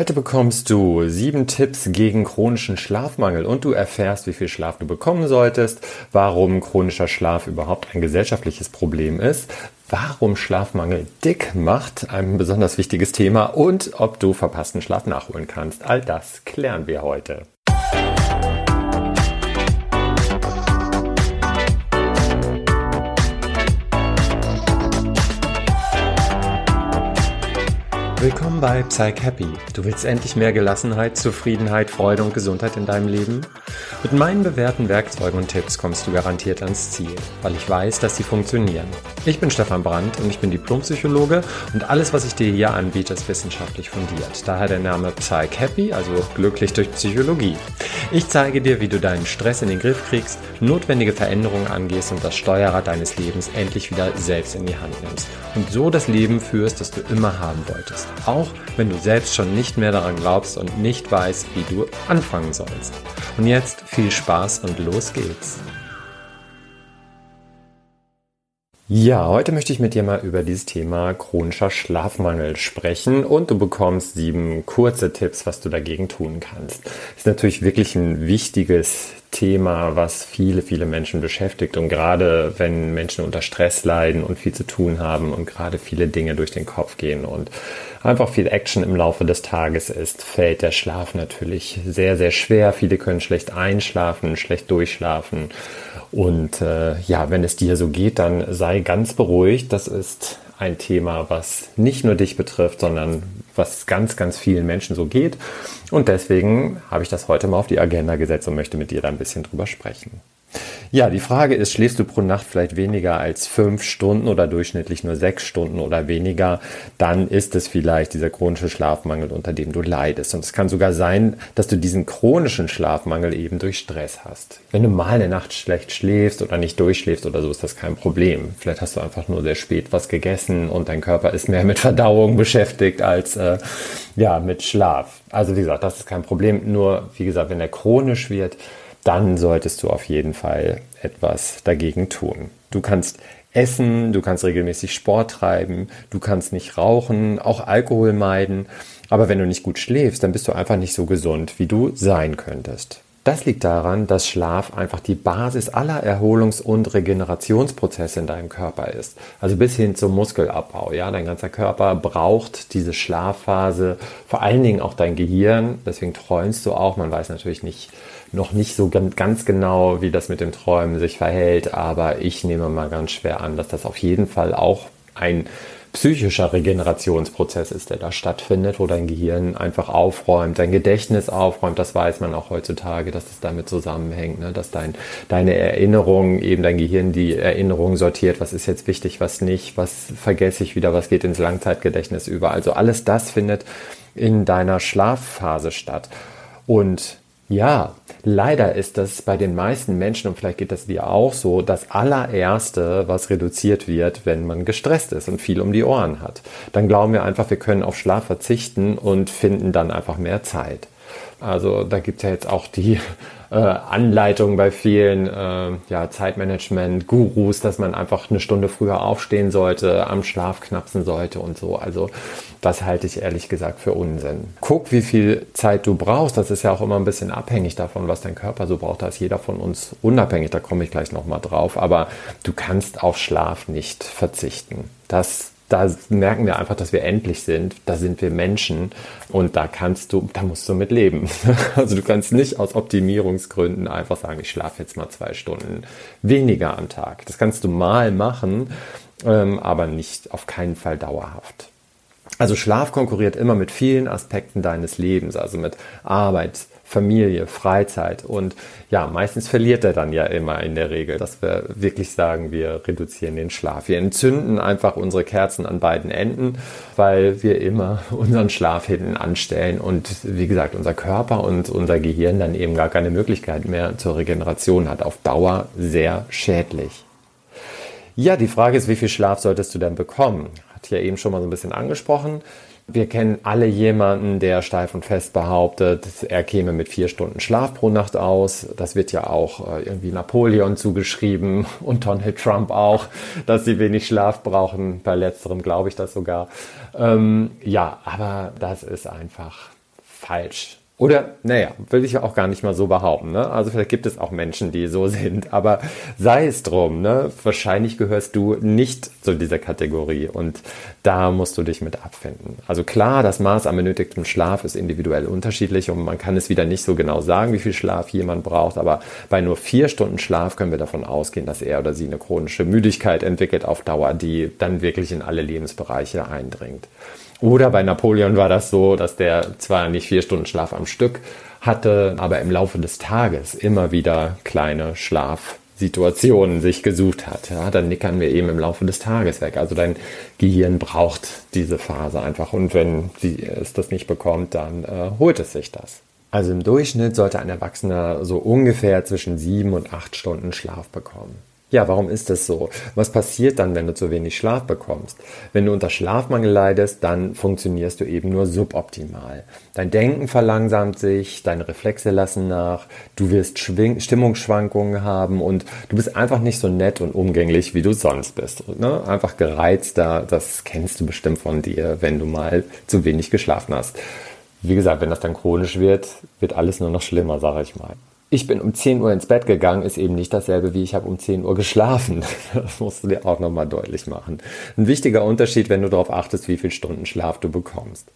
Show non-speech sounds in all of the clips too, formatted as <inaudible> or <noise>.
Heute bekommst du sieben Tipps gegen chronischen Schlafmangel und du erfährst, wie viel Schlaf du bekommen solltest, warum chronischer Schlaf überhaupt ein gesellschaftliches Problem ist, warum Schlafmangel dick macht, ein besonders wichtiges Thema und ob du verpassten Schlaf nachholen kannst. All das klären wir heute. Willkommen bei Psych Happy. Du willst endlich mehr Gelassenheit, Zufriedenheit, Freude und Gesundheit in deinem Leben? Mit meinen bewährten Werkzeugen und Tipps kommst du garantiert ans Ziel, weil ich weiß, dass sie funktionieren. Ich bin Stefan Brandt und ich bin Diplompsychologe und alles, was ich dir hier anbiete, ist wissenschaftlich fundiert. Daher der Name Psych Happy, also glücklich durch Psychologie. Ich zeige dir, wie du deinen Stress in den Griff kriegst, notwendige Veränderungen angehst und das Steuerrad deines Lebens endlich wieder selbst in die Hand nimmst und so das Leben führst, das du immer haben wolltest auch wenn du selbst schon nicht mehr daran glaubst und nicht weißt, wie du anfangen sollst. Und jetzt viel Spaß und los geht's. Ja, heute möchte ich mit dir mal über dieses Thema chronischer Schlafmangel sprechen und du bekommst sieben kurze Tipps, was du dagegen tun kannst. Ist natürlich wirklich ein wichtiges Thema, was viele, viele Menschen beschäftigt. Und gerade wenn Menschen unter Stress leiden und viel zu tun haben und gerade viele Dinge durch den Kopf gehen und einfach viel Action im Laufe des Tages ist, fällt der Schlaf natürlich sehr, sehr schwer. Viele können schlecht einschlafen, schlecht durchschlafen. Und äh, ja, wenn es dir so geht, dann sei ganz beruhigt. Das ist ein Thema, was nicht nur dich betrifft, sondern was ganz, ganz vielen Menschen so geht. Und deswegen habe ich das heute mal auf die Agenda gesetzt und möchte mit dir da ein bisschen drüber sprechen. Ja, die Frage ist, schläfst du pro Nacht vielleicht weniger als fünf Stunden oder durchschnittlich nur sechs Stunden oder weniger, dann ist es vielleicht dieser chronische Schlafmangel, unter dem du leidest. Und es kann sogar sein, dass du diesen chronischen Schlafmangel eben durch Stress hast. Wenn du mal eine Nacht schlecht schläfst oder nicht durchschläfst oder so, ist das kein Problem. Vielleicht hast du einfach nur sehr spät was gegessen und dein Körper ist mehr mit Verdauung beschäftigt als äh, ja mit Schlaf. Also wie gesagt, das ist kein Problem. Nur wie gesagt, wenn er chronisch wird, dann solltest du auf jeden Fall etwas dagegen tun. Du kannst essen, du kannst regelmäßig Sport treiben, du kannst nicht rauchen, auch Alkohol meiden. Aber wenn du nicht gut schläfst, dann bist du einfach nicht so gesund, wie du sein könntest. Das liegt daran, dass Schlaf einfach die Basis aller Erholungs- und Regenerationsprozesse in deinem Körper ist. Also bis hin zum Muskelabbau. Ja, dein ganzer Körper braucht diese Schlafphase, vor allen Dingen auch dein Gehirn. Deswegen träumst du auch. Man weiß natürlich nicht, noch nicht so ganz genau, wie das mit dem Träumen sich verhält, aber ich nehme mal ganz schwer an, dass das auf jeden Fall auch ein psychischer Regenerationsprozess ist, der da stattfindet, wo dein Gehirn einfach aufräumt, dein Gedächtnis aufräumt. Das weiß man auch heutzutage, dass es damit zusammenhängt, ne? dass dein, deine Erinnerung, eben dein Gehirn die Erinnerung sortiert, was ist jetzt wichtig, was nicht, was vergesse ich wieder, was geht ins Langzeitgedächtnis über. Also alles das findet in deiner Schlafphase statt. Und ja, leider ist das bei den meisten Menschen, und vielleicht geht das dir auch so, das allererste, was reduziert wird, wenn man gestresst ist und viel um die Ohren hat. Dann glauben wir einfach, wir können auf Schlaf verzichten und finden dann einfach mehr Zeit. Also da gibt es ja jetzt auch die <laughs> äh, Anleitung bei vielen äh, ja, Zeitmanagement-Gurus, dass man einfach eine Stunde früher aufstehen sollte, am Schlaf knapsen sollte und so. Also das halte ich ehrlich gesagt für Unsinn. Guck, wie viel Zeit du brauchst. Das ist ja auch immer ein bisschen abhängig davon, was dein Körper so braucht. Da ist jeder von uns unabhängig. Da komme ich gleich nochmal drauf. Aber du kannst auf Schlaf nicht verzichten. Das da merken wir einfach, dass wir endlich sind. Da sind wir Menschen und da kannst du, da musst du mit leben. <laughs> Also du kannst nicht aus Optimierungsgründen einfach sagen, ich schlafe jetzt mal zwei Stunden weniger am Tag. Das kannst du mal machen, ähm, aber nicht auf keinen Fall dauerhaft. Also Schlaf konkurriert immer mit vielen Aspekten deines Lebens, also mit Arbeit, Familie, Freizeit und ja, meistens verliert er dann ja immer in der Regel, dass wir wirklich sagen, wir reduzieren den Schlaf. Wir entzünden einfach unsere Kerzen an beiden Enden, weil wir immer <laughs> unseren Schlaf hinten anstellen und wie gesagt, unser Körper und unser Gehirn dann eben gar keine Möglichkeit mehr zur Regeneration hat. Auf Dauer sehr schädlich. Ja, die Frage ist, wie viel Schlaf solltest du denn bekommen? Hat ja eben schon mal so ein bisschen angesprochen. Wir kennen alle jemanden, der steif und fest behauptet, er käme mit vier Stunden Schlaf pro Nacht aus. Das wird ja auch äh, irgendwie Napoleon zugeschrieben <laughs> und Donald Trump auch, dass sie wenig Schlaf brauchen. Bei letzterem glaube ich das sogar. Ähm, ja, aber das ist einfach falsch. Oder, naja, will ich auch gar nicht mal so behaupten. Ne? Also vielleicht gibt es auch Menschen, die so sind. Aber sei es drum, ne? wahrscheinlich gehörst du nicht zu dieser Kategorie. Und da musst du dich mit abfinden. Also klar, das Maß an benötigtem Schlaf ist individuell unterschiedlich und man kann es wieder nicht so genau sagen, wie viel Schlaf jemand braucht. Aber bei nur vier Stunden Schlaf können wir davon ausgehen, dass er oder sie eine chronische Müdigkeit entwickelt auf Dauer, die dann wirklich in alle Lebensbereiche eindringt. Oder bei Napoleon war das so, dass der zwar nicht vier Stunden Schlaf am Stück hatte, aber im Laufe des Tages immer wieder kleine Schlafsituationen sich gesucht hat. Ja, dann nickern wir eben im Laufe des Tages weg. Also dein Gehirn braucht diese Phase einfach. Und wenn sie es das nicht bekommt, dann äh, holt es sich das. Also im Durchschnitt sollte ein Erwachsener so ungefähr zwischen sieben und acht Stunden Schlaf bekommen. Ja, warum ist das so? Was passiert dann, wenn du zu wenig Schlaf bekommst? Wenn du unter Schlafmangel leidest, dann funktionierst du eben nur suboptimal. Dein Denken verlangsamt sich, deine Reflexe lassen nach, du wirst Schwing Stimmungsschwankungen haben und du bist einfach nicht so nett und umgänglich, wie du sonst bist. Ne? Einfach gereizter, das kennst du bestimmt von dir, wenn du mal zu wenig geschlafen hast. Wie gesagt, wenn das dann chronisch wird, wird alles nur noch schlimmer, sage ich mal ich bin um 10 Uhr ins Bett gegangen, ist eben nicht dasselbe wie ich habe um 10 Uhr geschlafen. <laughs> Das musst du dir auch nochmal deutlich machen. Ein wichtiger Unterschied, wenn du darauf achtest, wie viel Stunden Schlaf du bekommst.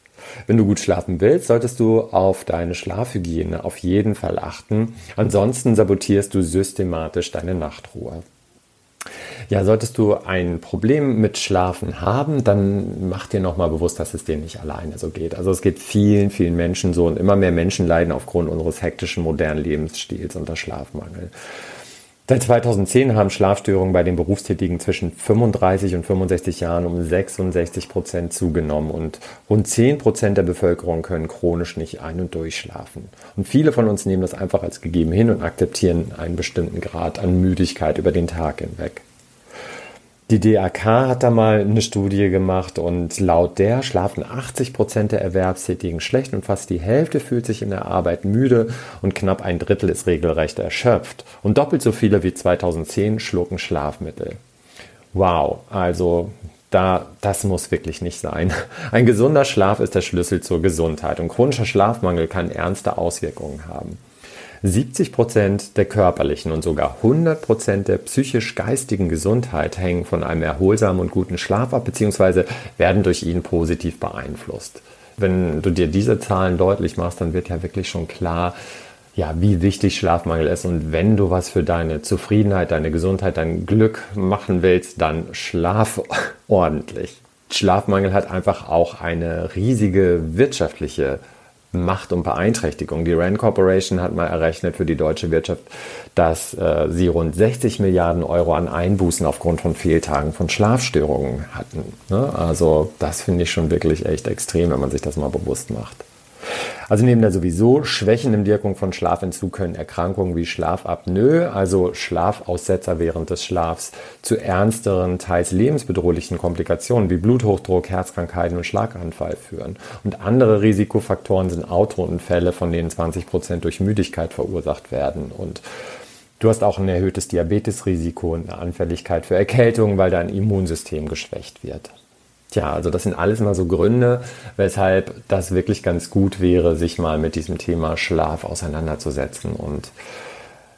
Wenn du gut schlafen willst, solltest du auf deine Schlafhygiene auf jeden Fall achten. Ansonsten sabotierst du systematisch deine Nachtruhe. Ja, solltest du ein Problem mit Schlafen haben, dann mach dir nochmal bewusst, dass es dir nicht alleine so geht. Also es geht vielen, vielen Menschen so und immer mehr Menschen leiden aufgrund unseres hektischen modernen Lebensstils unter Schlafmangel. Seit 2010 haben Schlafstörungen bei den Berufstätigen zwischen 35 und 65 Jahren um 66 Prozent zugenommen und rund 10 Prozent der Bevölkerung können chronisch nicht ein- und durchschlafen. Und viele von uns nehmen das einfach als gegeben hin und akzeptieren einen bestimmten Grad an Müdigkeit über den Tag hinweg. Die DAK hat da mal eine Studie gemacht und laut der schlafen 80 Prozent der Erwerbstätigen schlecht und fast die Hälfte fühlt sich in der Arbeit müde und knapp ein Drittel ist regelrecht erschöpft. Und doppelt so viele wie 2010 schlucken Schlafmittel. Wow, also da, das muss wirklich nicht sein. Ein gesunder Schlaf ist der Schlüssel zur Gesundheit und chronischer Schlafmangel kann ernste Auswirkungen haben. 70 Prozent der körperlichen und sogar 100 Prozent der psychisch-geistigen Gesundheit hängen von einem erholsamen und guten Schlaf ab, beziehungsweise werden durch ihn positiv beeinflusst. Wenn du dir diese Zahlen deutlich machst, dann wird ja wirklich schon klar, ja, wie wichtig Schlafmangel ist. Und wenn du was für deine Zufriedenheit, deine Gesundheit, dein Glück machen willst, dann schlaf <laughs> ordentlich. Schlafmangel hat einfach auch eine riesige wirtschaftliche Macht und Beeinträchtigung. Die Rand Corporation hat mal errechnet für die deutsche Wirtschaft, dass äh, sie rund 60 Milliarden Euro an Einbußen aufgrund von Fehltagen von Schlafstörungen hatten. Ne? Also das finde ich schon wirklich echt extrem, wenn man sich das mal bewusst macht. Also neben der sowieso schwächenden Wirkung von Schlafentzug können Erkrankungen wie Schlafapnoe, also Schlafaussetzer während des Schlafs, zu ernsteren, teils lebensbedrohlichen Komplikationen wie Bluthochdruck, Herzkrankheiten und Schlaganfall führen. Und andere Risikofaktoren sind Autounfälle, von denen 20 Prozent durch Müdigkeit verursacht werden. Und Du hast auch ein erhöhtes Diabetesrisiko und eine Anfälligkeit für Erkältungen, weil dein Immunsystem geschwächt wird. Tja, also das sind alles mal so Gründe, weshalb das wirklich ganz gut wäre, sich mal mit diesem Thema Schlaf auseinanderzusetzen. Und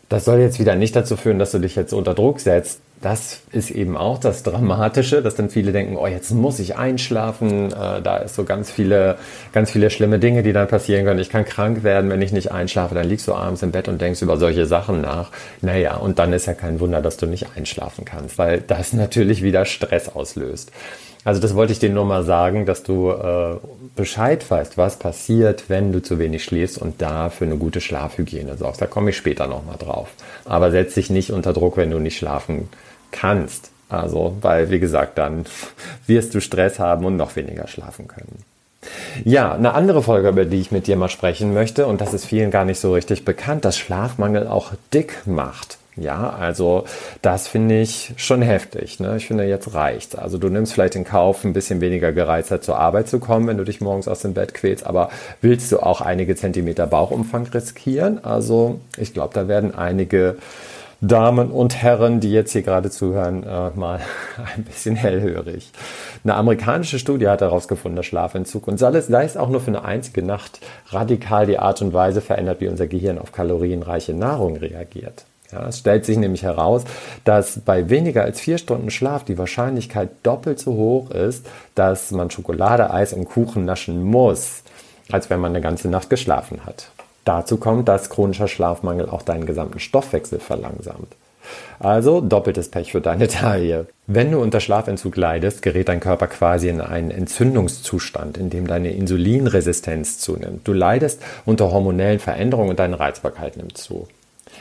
das soll jetzt wieder nicht dazu führen, dass du dich jetzt unter Druck setzt. Das ist eben auch das Dramatische, dass dann viele denken, oh, jetzt muss ich einschlafen. Äh, da ist so ganz viele, ganz viele schlimme Dinge, die dann passieren können. Ich kann krank werden, wenn ich nicht einschlafe. Dann liegst du abends im Bett und denkst über solche Sachen nach. Naja, und dann ist ja kein Wunder, dass du nicht einschlafen kannst, weil das natürlich wieder Stress auslöst. Also das wollte ich dir nur mal sagen, dass du äh, Bescheid weißt, was passiert, wenn du zu wenig schläfst und da für eine gute Schlafhygiene sorgst. Da komme ich später nochmal drauf. Aber setz dich nicht unter Druck, wenn du nicht schlafen kannst. Also, weil, wie gesagt, dann <laughs> wirst du Stress haben und noch weniger schlafen können. Ja, eine andere Folge, über die ich mit dir mal sprechen möchte, und das ist vielen gar nicht so richtig bekannt, dass Schlafmangel auch dick macht. Ja, also das finde ich schon heftig. Ne? Ich finde, jetzt reicht's. Also du nimmst vielleicht in Kauf, ein bisschen weniger Gereiztheit zur Arbeit zu kommen, wenn du dich morgens aus dem Bett quälst, aber willst du auch einige Zentimeter Bauchumfang riskieren? Also ich glaube, da werden einige Damen und Herren, die jetzt hier gerade zuhören, äh, mal <laughs> ein bisschen hellhörig. Eine amerikanische Studie hat herausgefunden, dass Schlafentzug und sei es auch nur für eine einzige Nacht radikal die Art und Weise verändert, wie unser Gehirn auf kalorienreiche Nahrung reagiert. Ja, es stellt sich nämlich heraus, dass bei weniger als vier Stunden Schlaf die Wahrscheinlichkeit doppelt so hoch ist, dass man Schokolade, Eis und Kuchen naschen muss, als wenn man eine ganze Nacht geschlafen hat. Dazu kommt, dass chronischer Schlafmangel auch deinen gesamten Stoffwechsel verlangsamt. Also doppeltes Pech für deine Taille. Wenn du unter Schlafentzug leidest, gerät dein Körper quasi in einen Entzündungszustand, in dem deine Insulinresistenz zunimmt. Du leidest unter hormonellen Veränderungen und deine Reizbarkeit nimmt zu.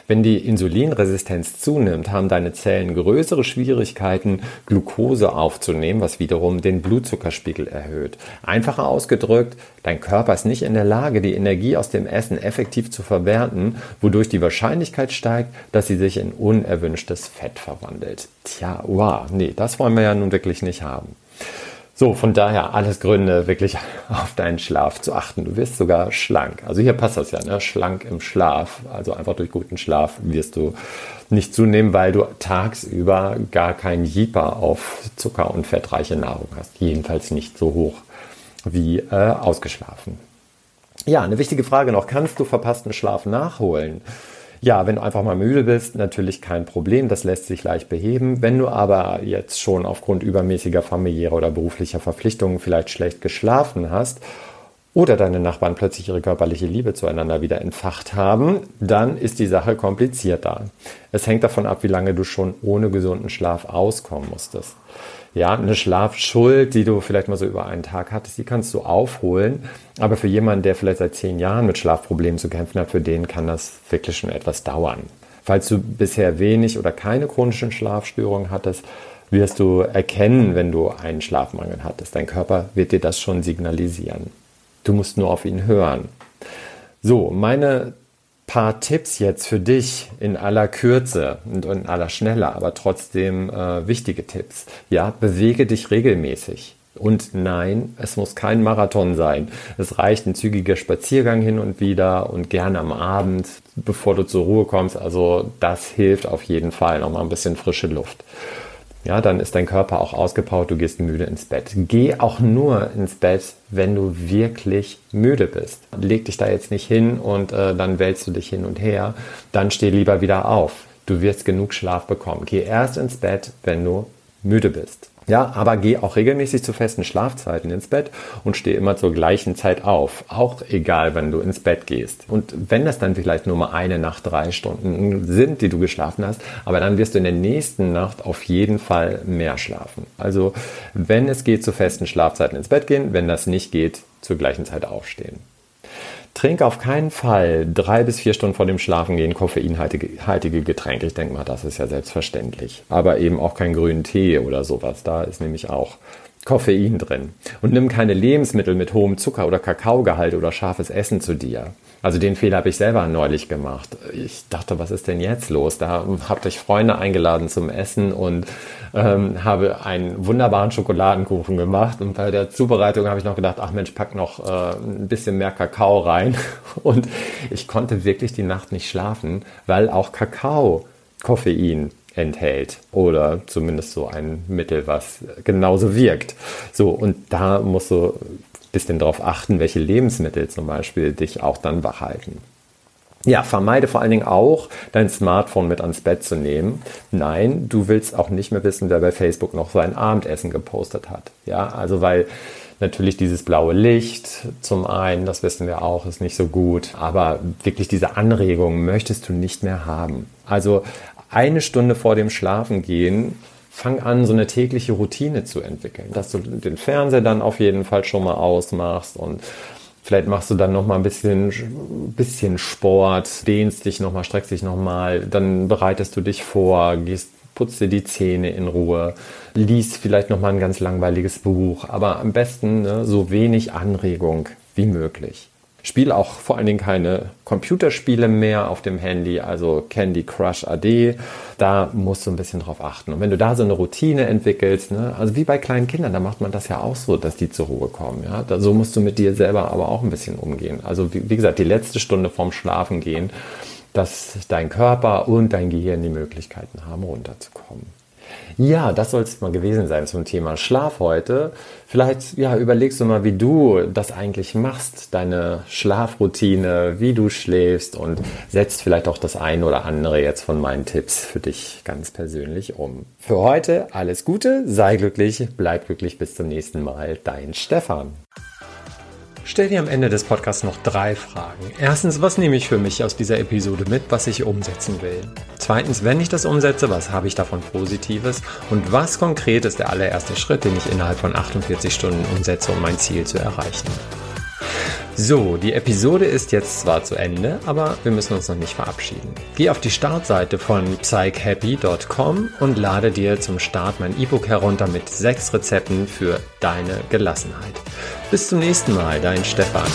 Wenn die Insulinresistenz zunimmt, haben deine Zellen größere Schwierigkeiten, Glucose aufzunehmen, was wiederum den Blutzuckerspiegel erhöht. Einfacher ausgedrückt, dein Körper ist nicht in der Lage, die Energie aus dem Essen effektiv zu verwerten, wodurch die Wahrscheinlichkeit steigt, dass sie sich in unerwünschtes Fett verwandelt. Tja, wow, nee, das wollen wir ja nun wirklich nicht haben. So, von daher alles Gründe, wirklich <laughs> auf deinen Schlaf zu achten. Du wirst sogar schlank. Also hier passt das ja, ne? Schlank im Schlaf. Also einfach durch guten Schlaf wirst du nicht zunehmen, weil du tagsüber gar keinen Jeeper auf Zucker- und fettreiche Nahrung hast. Jedenfalls nicht so hoch wie äh, ausgeschlafen. Ja, eine wichtige Frage noch. Kannst du verpassten Schlaf nachholen? Ja, wenn du einfach mal müde bist, natürlich kein Problem, das lässt sich leicht beheben. Wenn du aber jetzt schon aufgrund übermäßiger familiärer oder beruflicher Verpflichtungen vielleicht schlecht geschlafen hast oder deine Nachbarn plötzlich ihre körperliche Liebe zueinander wieder entfacht haben, dann ist die Sache komplizierter. Es hängt davon ab, wie lange du schon ohne gesunden Schlaf auskommen musstest. Ja, eine Schlafschuld, die du vielleicht mal so über einen Tag hattest, die kannst du aufholen. Aber für jemanden, der vielleicht seit zehn Jahren mit Schlafproblemen zu kämpfen hat, für den kann das wirklich schon etwas dauern. Falls du bisher wenig oder keine chronischen Schlafstörungen hattest, wirst du erkennen, wenn du einen Schlafmangel hattest. Dein Körper wird dir das schon signalisieren. Du musst nur auf ihn hören. So, meine paar Tipps jetzt für dich in aller Kürze und in aller Schnelle, aber trotzdem äh, wichtige Tipps. Ja, bewege dich regelmäßig. Und nein, es muss kein Marathon sein. Es reicht ein zügiger Spaziergang hin und wieder und gerne am Abend, bevor du zur Ruhe kommst. Also das hilft auf jeden Fall. Nochmal ein bisschen frische Luft ja, dann ist dein Körper auch ausgepowert, du gehst müde ins Bett. Geh auch nur ins Bett, wenn du wirklich müde bist. Leg dich da jetzt nicht hin und äh, dann wälzt du dich hin und her. Dann steh lieber wieder auf. Du wirst genug Schlaf bekommen. Geh erst ins Bett, wenn du müde bist. Ja, aber geh auch regelmäßig zu festen Schlafzeiten ins Bett und steh immer zur gleichen Zeit auf. Auch egal, wenn du ins Bett gehst. Und wenn das dann vielleicht nur mal eine Nacht drei Stunden sind, die du geschlafen hast, aber dann wirst du in der nächsten Nacht auf jeden Fall mehr schlafen. Also, wenn es geht, zu festen Schlafzeiten ins Bett gehen. Wenn das nicht geht, zur gleichen Zeit aufstehen. Trink auf keinen Fall drei bis vier Stunden vor dem Schlafengehen koffeinhaltige Getränke. Ich denke mal, das ist ja selbstverständlich. Aber eben auch keinen grünen Tee oder sowas. Da ist nämlich auch Koffein drin. Und nimm keine Lebensmittel mit hohem Zucker- oder Kakaogehalt oder scharfes Essen zu dir. Also den Fehler habe ich selber neulich gemacht. Ich dachte, was ist denn jetzt los? Da habe ich Freunde eingeladen zum Essen und ähm, habe einen wunderbaren Schokoladenkuchen gemacht. Und bei der Zubereitung habe ich noch gedacht, ach Mensch, pack noch äh, ein bisschen mehr Kakao rein. <laughs> Und ich konnte wirklich die Nacht nicht schlafen, weil auch Kakao Koffein enthält oder zumindest so ein Mittel, was genauso wirkt. So, und da musst du bisschen darauf achten, welche Lebensmittel zum Beispiel dich auch dann wach halten. Ja, vermeide vor allen Dingen auch, dein Smartphone mit ans Bett zu nehmen. Nein, du willst auch nicht mehr wissen, wer bei Facebook noch sein Abendessen gepostet hat. Ja, also weil natürlich dieses blaue Licht zum einen, das wissen wir auch, ist nicht so gut. Aber wirklich diese Anregung möchtest du nicht mehr haben. Also eine Stunde vor dem Schlafengehen fang an, so eine tägliche Routine zu entwickeln, dass du den Fernseher dann auf jeden Fall schon mal ausmachst und vielleicht machst du dann noch mal ein bisschen, bisschen Sport, dehnst dich noch mal, streckst dich noch mal, dann bereitest du dich vor, gehst putzt dir die Zähne in Ruhe, liest vielleicht noch mal ein ganz langweiliges Buch, aber am besten ne, so wenig Anregung wie möglich. Spiel auch vor allen Dingen keine Computerspiele mehr auf dem Handy, also Candy Crush AD. Da musst du ein bisschen drauf achten. Und wenn du da so eine Routine entwickelst, ne, also wie bei kleinen Kindern, da macht man das ja auch so, dass die zur Ruhe kommen. Ja? Da, so musst du mit dir selber aber auch ein bisschen umgehen. Also wie, wie gesagt, die letzte Stunde vorm Schlafen gehen dass dein Körper und dein Gehirn die Möglichkeiten haben, runterzukommen. Ja, das soll es mal gewesen sein zum Thema Schlaf heute. Vielleicht ja, überlegst du mal, wie du das eigentlich machst, deine Schlafroutine, wie du schläfst und setzt vielleicht auch das eine oder andere jetzt von meinen Tipps für dich ganz persönlich um. Für heute alles Gute, sei glücklich, bleib glücklich, bis zum nächsten Mal, dein Stefan. Stell dir am Ende des Podcasts noch drei Fragen. Erstens, was nehme ich für mich aus dieser Episode mit, was ich umsetzen will? Zweitens, wenn ich das umsetze, was habe ich davon Positives? Und was konkret ist der allererste Schritt, den ich innerhalb von 48 Stunden umsetze, um mein Ziel zu erreichen? So, die Episode ist jetzt zwar zu Ende, aber wir müssen uns noch nicht verabschieden. Geh auf die Startseite von psychhappy.com und lade dir zum Start mein E-Book herunter mit sechs Rezepten für deine Gelassenheit. Bis zum nächsten Mal, dein Stefan.